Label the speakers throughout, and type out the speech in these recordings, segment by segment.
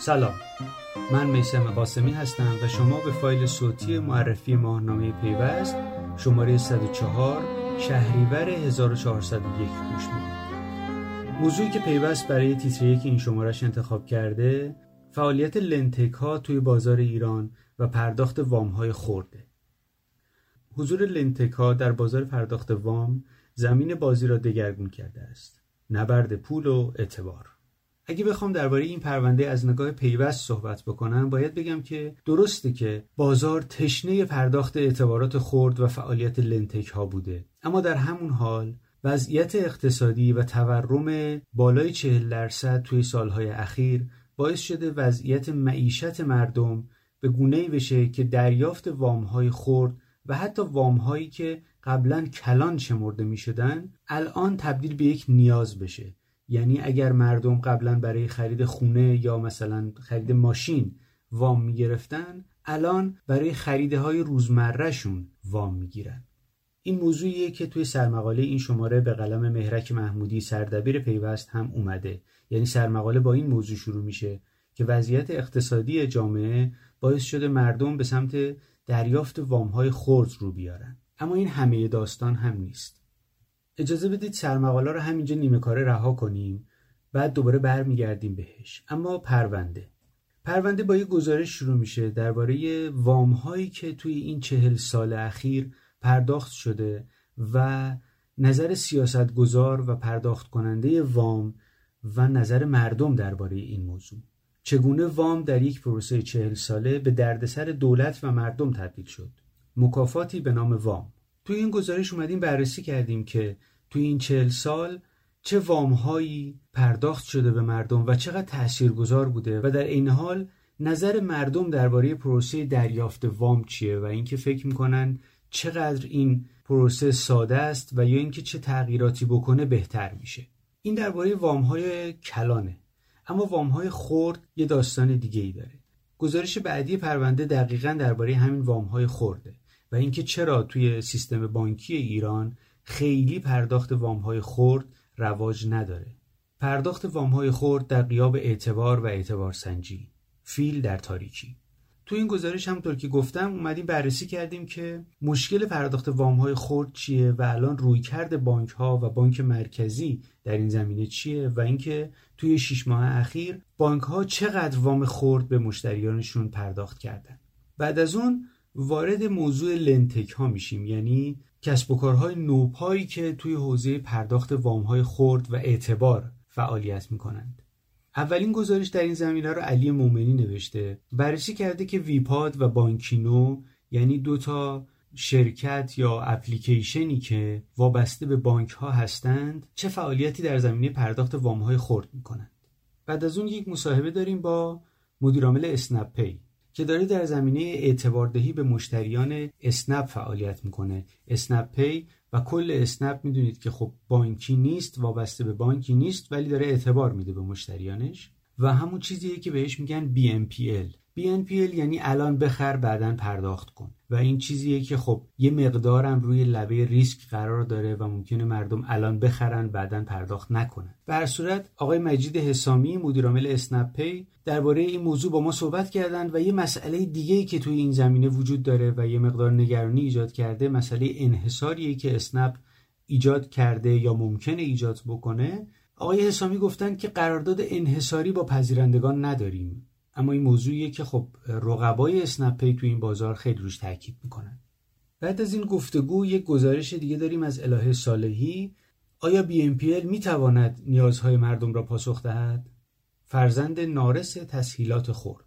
Speaker 1: سلام. من میسم قاسمی هستم و شما به فایل صوتی معرفی ماهنامه پیوست شماره 104 شهریور 1401 گوش موضوعی که پیوست برای تیتر که این شمارش انتخاب کرده فعالیت لنتک ها توی بازار ایران و پرداخت وام های خورده. حضور لنتک ها در بازار پرداخت وام زمین بازی را دگرگون کرده است. نبرد پول و اعتبار. اگه بخوام درباره این پرونده از نگاه پیوست صحبت بکنم باید بگم که درسته که بازار تشنه پرداخت اعتبارات خرد و فعالیت لنتک ها بوده. اما در همون حال وضعیت اقتصادی و تورم بالای چهل درصد توی سالهای اخیر باعث شده وضعیت معیشت مردم به گونه‌ای بشه که دریافت وامهای خرد و حتی وامهایی که قبلا کلان شمرده می شدن الان تبدیل به یک نیاز بشه. یعنی اگر مردم قبلا برای خرید خونه یا مثلا خرید ماشین وام می گرفتن الان برای خریده های روزمرهشون وام می گیرن. این موضوعیه که توی سرمقاله این شماره به قلم مهرک محمودی سردبیر پیوست هم اومده. یعنی سرمقاله با این موضوع شروع میشه که وضعیت اقتصادی جامعه باعث شده مردم به سمت دریافت وامهای خرد رو بیارن. اما این همه داستان هم نیست. اجازه بدید سرمقاله رو همینجا نیمه کاره رها کنیم بعد دوباره برمیگردیم بهش. اما پرونده. پرونده با یه گزارش شروع میشه درباره وام هایی که توی این چهل سال اخیر پرداخت شده و نظر سیاستگزار و پرداخت کننده وام و نظر مردم درباره این موضوع. چگونه وام در یک پروسه چهل ساله به دردسر دولت و مردم تبدیل شد؟ مکافاتی به نام وام. توی این گزارش اومدیم بررسی کردیم که توی این چهل سال چه وامهایی پرداخت شده به مردم و چقدر تاثیرگذار بوده و در این حال نظر مردم درباره پروسه دریافت وام چیه و اینکه فکر می‌کنن چقدر این پروسه ساده است و یا اینکه چه تغییراتی بکنه بهتر میشه. این درباره وام های کلانه اما وام های خرد یه داستان دیگه ای داره. گزارش بعدی پرونده دقیقا درباره همین وام های خورده و اینکه چرا توی سیستم بانکی ایران خیلی پرداخت وام های خرد رواج نداره. پرداخت وام های خرد در قیاب اعتبار و اعتبار سنجی. فیل در تاریکی. تو این گزارش همونطور که گفتم اومدیم بررسی کردیم که مشکل پرداخت وام های خرد چیه و الان رویکرد بانک ها و بانک مرکزی در این زمینه چیه و اینکه توی شش ماه اخیر بانک ها چقدر وام خرد به مشتریانشون پرداخت کردن. بعد از اون وارد موضوع لنتک ها میشیم. یعنی کسب و کارهای نوپایی که توی حوزه پرداخت وام های خرد و اعتبار فعالیت می‌کنند. اولین گزارش در این زمینه رو علی مومنی نوشته. بررسی کرده که ویپاد و بانکینو یعنی دو تا شرکت یا اپلیکیشنی که وابسته به بانک ها هستند چه فعالیتی در زمینه پرداخت وام های خرد می‌کنند. بعد از اون یک مصاحبه داریم با مدیرعامل اسنپ پی. که داره در زمینه اعتباردهی به مشتریان اسنپ فعالیت می‌کنه. اسنپ پی و کل اسنپ می‌دونید که خب بانکی نیست وابسته به بانکی نیست ولی داره اعتبار میده به مشتریانش. و همون چیزیه که بهش میگن BNPL BNPL یعنی الان بخر بعدا پرداخت کن. و این چیزیه که خب یه مقدارم روی لبه ریسک قرار داره و ممکنه مردم الان بخرن بعدا پرداخت نکنن. به هر صورت آقای مجید حسامی مدیرعامل اسنپ پی درباره این موضوع با ما صحبت کردن و یه مسئله دیگه که توی این زمینه وجود داره و یه مقدار نگرانی ایجاد کرده مسئله انحصاریه که اسنپ ایجاد کرده یا ممکنه ایجاد بکنه. آقای حسامی گفتن که قرارداد انحصاری با پذیرندگان نداریم. اما این موضوعیه که خب رقبای اسنپ پی تو این بازار خیلی روش تاکید می‌کنن. بعد از این گفتگو یک گزارش دیگه داریم از الهه صالحی. آیا BNPL می‌تواند نیازهای مردم را پاسخ دهد؟ فرزند نارس تسهیلات خرد.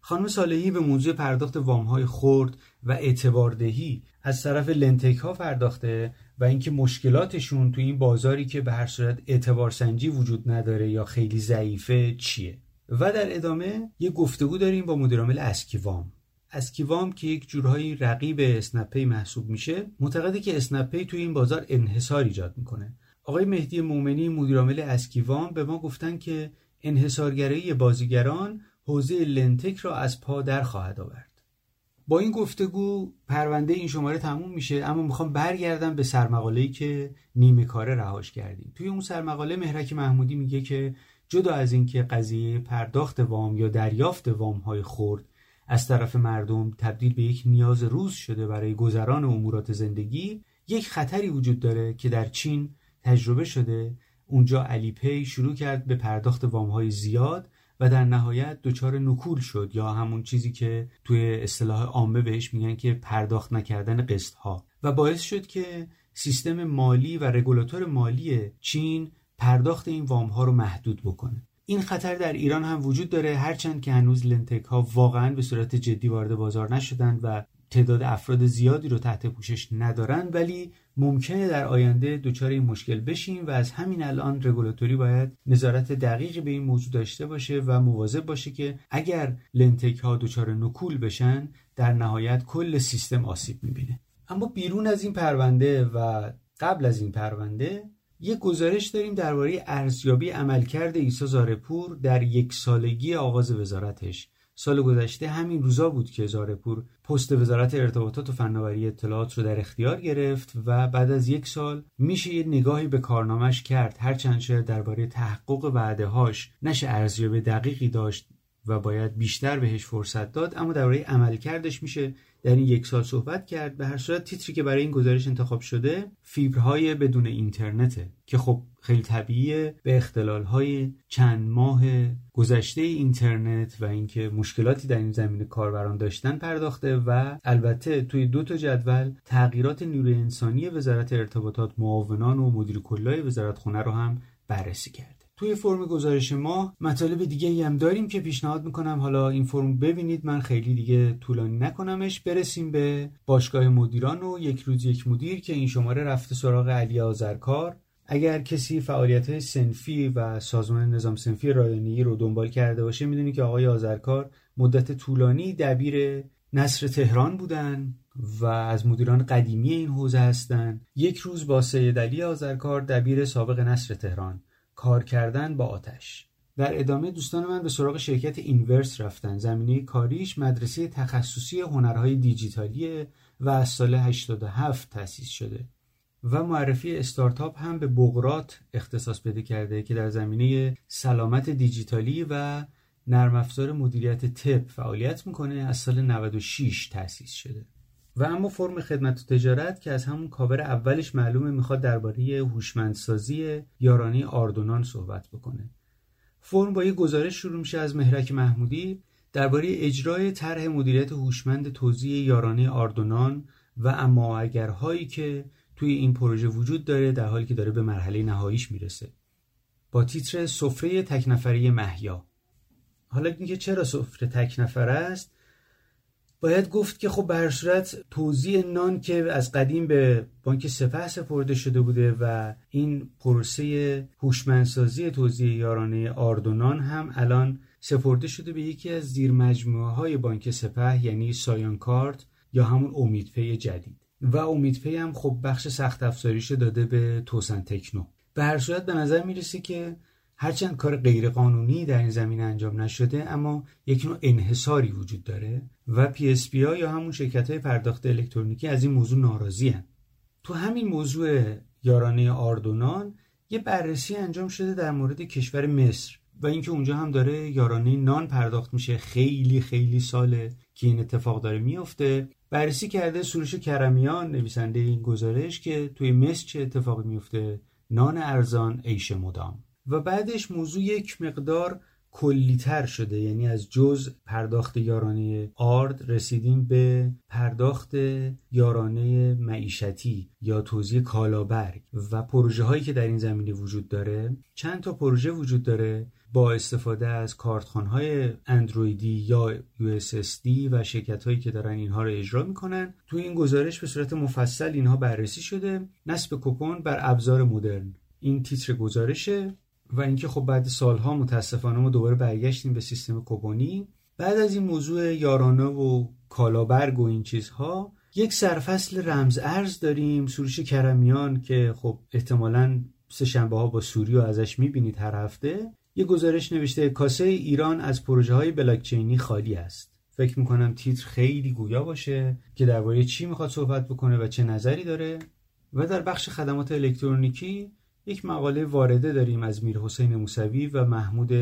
Speaker 1: خانم صالحی به موضوع پرداخت وامهای خرد و اعتباردهی از طرف lendtech ها پرداخته و اینکه مشکلاتشون تو این بازاری که به هر صورت اعتبار سنجی وجود نداره یا خیلی ضعیفه چیه؟ و در ادامه یه گفتگو داریم با مدیرعامل اسکیوام. اسکیوام که یک جورهایی رقیب اسنپ پی محسوب میشه معتقده که اسنپ پی توی این بازار انحصار ایجاد می‌کنه. آقای مهدی مومنی مدیرعامل اسکیوام به ما گفتن که انحصارگرایی بازیگران حوزه لنتک را از پا در خواهد آورد. با این گفتگو پرونده این شماره تموم میشه اما می‌خوام برگردم به سرمقاله‌ای که نیمه کاره رهاش کردیم. توی اون سرمقاله مهرک محمودی میگه که جدا از اینکه قضیه پرداخت وام یا دریافت وام های خورد از طرف مردم تبدیل به یک نیاز روز شده برای گذران امورات زندگی یک خطری وجود داره که در چین تجربه شده. اونجا Alipay شروع کرد به پرداخت وام های زیاد و در نهایت دچار نکول شد یا همون چیزی که توی اصطلاح عامه بهش میگن که پرداخت نکردن قسط ها و باعث شد که سیستم مالی و رگولاتور مالی چین پرداخت این وام ها رو محدود بکنه. این خطر در ایران هم وجود داره هرچند که هنوز LendTech ها واقعا به صورت جدی وارد بازار نشدند و تعداد افراد زیادی رو تحت پوشش ندارن ولی ممکنه در آینده دچار این مشکل بشیم و از همین الان رگولاتوری باید نظارت دقیقی به این موضوع داشته باشه و مواظب باشه که اگر LendTech ها دچار نکول بشن در نهایت کل سیستم آسیب می‌بینه. اما بیرون از این پرونده و قبل از این پرونده یک گزارش داریم درباره ارزیابی عملکرد عیسی زارپور در یک سالگی آغاز وزارتش. سال گذشته همین روزا بود که زارپور پست وزارت ارتباطات و فناوری اطلاعات رو در اختیار گرفت و بعد از یک سال میشه یه نگاهی به کارنامش کرد. هرچند شاید درباره تحقق وعده هاش نشه ارزیابی دقیقی داشت و باید بیشتر بهش فرصت داد اما درباره عملکردش میشه در این یک سال صحبت کرد. به هر صورت تیتری که برای این گزارش انتخاب شده فیبرهای بدون اینترنته که خب خیلی طبیعیه. به اختلالهای چند ماه گذشته اینترنت و اینکه مشکلاتی در این زمینه کاربران داشتن پرداخته و البته توی دو تا جدول تغییرات نیروی انسانی وزارت ارتباطات معاونان و مدیر کلای وزارت خونه رو هم بررسی کرد. توی فرم گزارش ما مطالب دیگه هم داریم که پیشنهاد می‌کنم حالا این فرم ببینید. من خیلی دیگه طولانی نکنمش. برسیم به باشگاه مدیران و یک روز یک مدیر که این شماره رفته سراغ علی آذرکار. اگر کسی فعالیت سنفی و سازمان نظام سنفی رایانه‌ای رو دنبال کرده باشه می‌دونی که آقای آذرکار مدت طولانی دبیر نصر تهران بودن و از مدیران قدیمی این حوزه هستند یک روز با سید علی آذرکار دبیر سابق نصر تهران. کار کردن با آتش. در ادامه دوستان من به سراغ شرکت اینورس رفتن. زمینه کاریش مدرسه تخصصی هنرهای دیجیتالی و از سال 87 تأسیس شده و معرفی استارتاپ هم به بغرات اختصاص پیدا کرده که در زمینه سلامت دیجیتالی و نرم افزار مدیریت تپ فعالیت می‌کنه. از سال 96 تأسیس شده. و اما فرم خدمت و تجارت که از همون کاور اولش معلومه می‌خواد درباره هوشمندسازی یارانه آردونان صحبت بکنه. فرم با یه گزارش شروع میشه از مهرک محمودی درباره اجرای طرح مدیریت هوشمند توزیع یارانه آردونان و اما اگرهایی که توی این پروژه وجود داره در حالی که داره به مرحله نهاییش می‌رسه. با تیتر سفره تکنفری محیا حالا اینکه چرا سفره تک است؟ باید گفت که خب به صورت توزیع نان که از قدیم به بانک سپه سپرده شده بوده و این پروسه هوشمندسازی توزیع یارانه آردونان هم الان سپرده شده به یکی از زیر مجموعه های بانک سپه یعنی سایان کارت یا همون امیدپی جدید. و امیدپی هم خب بخش سخت افزاریش داده به توسن تکنو. به هر صورت به نظر می‌رسه که هرچند کار غیرقانونی در این زمینه انجام نشده اما یک نوع انحصاری وجود داره و PSP یا همون شرکت های پرداخت الکترونیکی از این موضوع ناراضی هن. تو همین موضوع یارانه آرد و نان یه بررسی انجام شده در مورد کشور مصر و اینکه اونجا هم داره یارانه نان پرداخت میشه. خیلی خیلی ساله که این اتفاق داره میفته. بررسی کرده سروش کرمیان نویسنده این گزارش که توی مصر چه اتفاقی میفته؟ نان ارزان عیش مدام. و بعدش موضوع یک مقدار کلیتر شده. یعنی از جز پرداخت یارانه آرد رسیدیم به پرداخت یارانه معیشتی یا توزیع کالابرگ و پروژه هایی که در این زمینه وجود داره چند تا پروژه وجود داره با استفاده از کارتخان های اندرویدی یا USSD و شرکت هایی که دارن اینها رو اجرا می‌کنن. توی این گزارش به صورت مفصل اینها بررسی شده. نصب کوپن بر ابزار مدرن. این تیتر گزارشه. و اینکه خب بعد سالها متاسفانه ما دوباره برگشتیم به سیستم کوپونی بعد از این موضوع یارانه و کالابرگ و این چیزها یک سرفصل رمز ارز داریم سروش کرمیان که خب احتمالا سه شنبه ها با سوریو ازش می‌بینید هر هفته یه گزارش نوشته کاسه ایران از پروژه های بلاکچینی خالی است. فکر می‌کنم تیتر خیلی گویا باشه که درباره چی می‌خواد صحبت بکنه و چه نظری داره. و در بخش خدمات الکترونیکی یک مقاله وارده داریم از میر حسین موسوی و محمود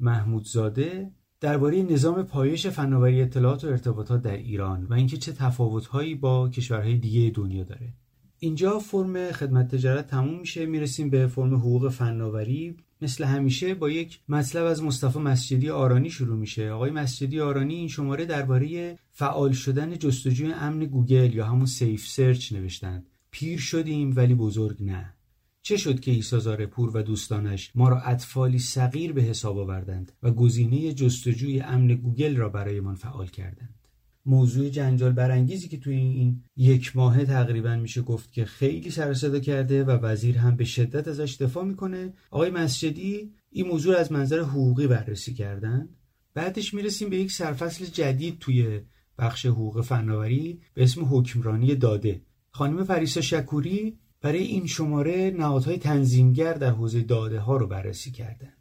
Speaker 1: محمودزاده درباره نظام پایش فناوری اطلاعات و ارتباطات در ایران و اینکه چه تفاوت‌هایی با کشورهای دیگه دنیا داره. اینجا فرم خدمت تجارت تموم میشه. می‌رسیم به فرم حقوق فناوری. مثل همیشه با یک مطلب از مصطفی مسجدی آرانی شروع میشه. آقای مسجدی آرانی این شماره درباره فعال شدن جستجوی امن گوگل یا همون Safe Search نوشتند. پیر شدیم ولی بزرگ نه. چه شد که عیسی پور و دوستانش ما را اطفالی صغیر به حساب آوردند و گزینه جستجوی امن گوگل را برایمان فعال کردند؟ موضوع جنجال برانگیزی که توی این یک ماه تقریبا میشه گفت که خیلی سر صدا کرده و وزیر هم به شدت ازش دفاع می‌کنه. آقای مسجدی این موضوع از منظر حقوقی بررسی کردن. بعدش می‌رسیم به یک سرفصل جدید توی بخش حقوق فناوری به اسم حکمرانی داده. خانم فریسا شکوری برای این شماره نهادهای تنظیمگر در حوزه داده ها رو بررسی کردند.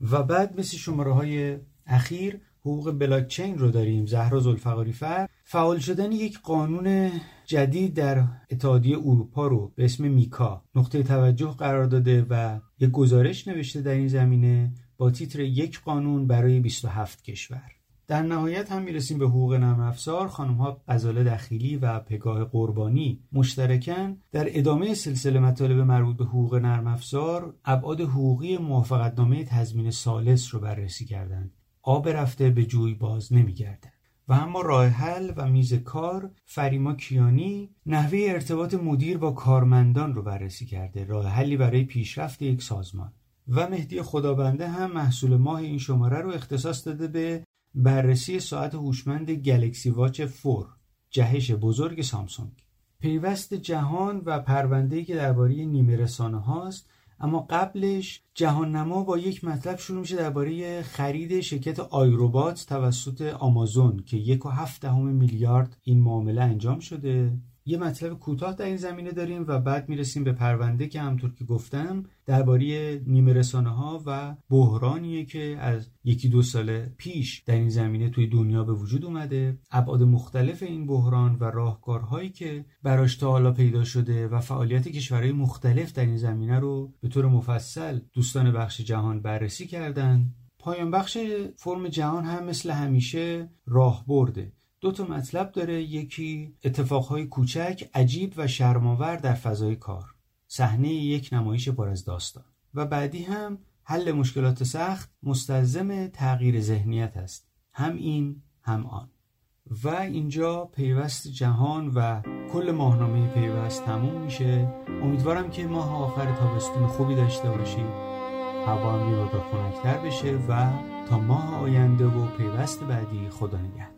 Speaker 1: و بعد مثل شماره های اخیر حقوق بلاکچین رو داریم. زهرا زلفقاری فر. فعال شدن یک قانون جدید در اتحادیه اروپا رو به اسم میکا نقطه توجه قرار داده و یک گزارش نوشته در این زمینه با تیتر یک قانون برای 27 کشور. در نهایت هم می‌رسیم به حقوق نرم افزار. خانم ها غزاله دخیلی و پگاه قربانی مشترکن. در ادامه سلسله مطالب مربوط به حقوق نرم افزار ابعاد حقوقی موافقتنامه تضمین سالس رو بررسی کردند. آب رفته به جوی باز نمیگرده و اما راه حل و میز کار فریما کیانی نحوه ارتباط مدیر با کارمندان رو بررسی کرده. راه حلی برای پیشرفت یک سازمان. و مهدی خدابنده هم محصول ماه این شماره رو اختصاص داده به بررسی ساعت هوشمند گلکسی واچ فور جهش بزرگ سامسونگ. پیوست جهان و پرونده‌ای که درباره نیمه رسانه هاست اما قبلش جهان نما با یک مطلب شروع میشه درباره خرید شرکت آیروبات توسط آمازون که یک و هفت میلیارد این معامله انجام شده. یه مطلب کوتاه در این زمینه داریم و بعد می‌رسیم به پرونده که همطور که گفتم درباره نیمه رسانه ها و بحرانیه که از یکی دو سال پیش در این زمینه توی دنیا به وجود اومده. ابعاد مختلف این بحران و راهکارهایی که براش تا حالا پیدا شده و فعالیت کشورهای مختلف در این زمینه رو به طور مفصل دوستان بخش جهان بررسی کردن. پایان بخش فرم جهان هم مثل همیشه راه برده دو تا مطلب داره. یکی اتفاقهای کوچک عجیب و شرماور در فضای کار. صحنه یک نمایش پر از داستان. و بعدی هم حل مشکلات سخت مستلزم تغییر ذهنیت است. هم این هم آن. و اینجا پیوست جهان و کل ماهنامه پیوست تموم میشه. امیدوارم که ماه آخر تابستون خوبی داشته باشیم هوا هم یه خنکتر بشه و تا ماه آینده و پیوست بعدی خدا نگهدار.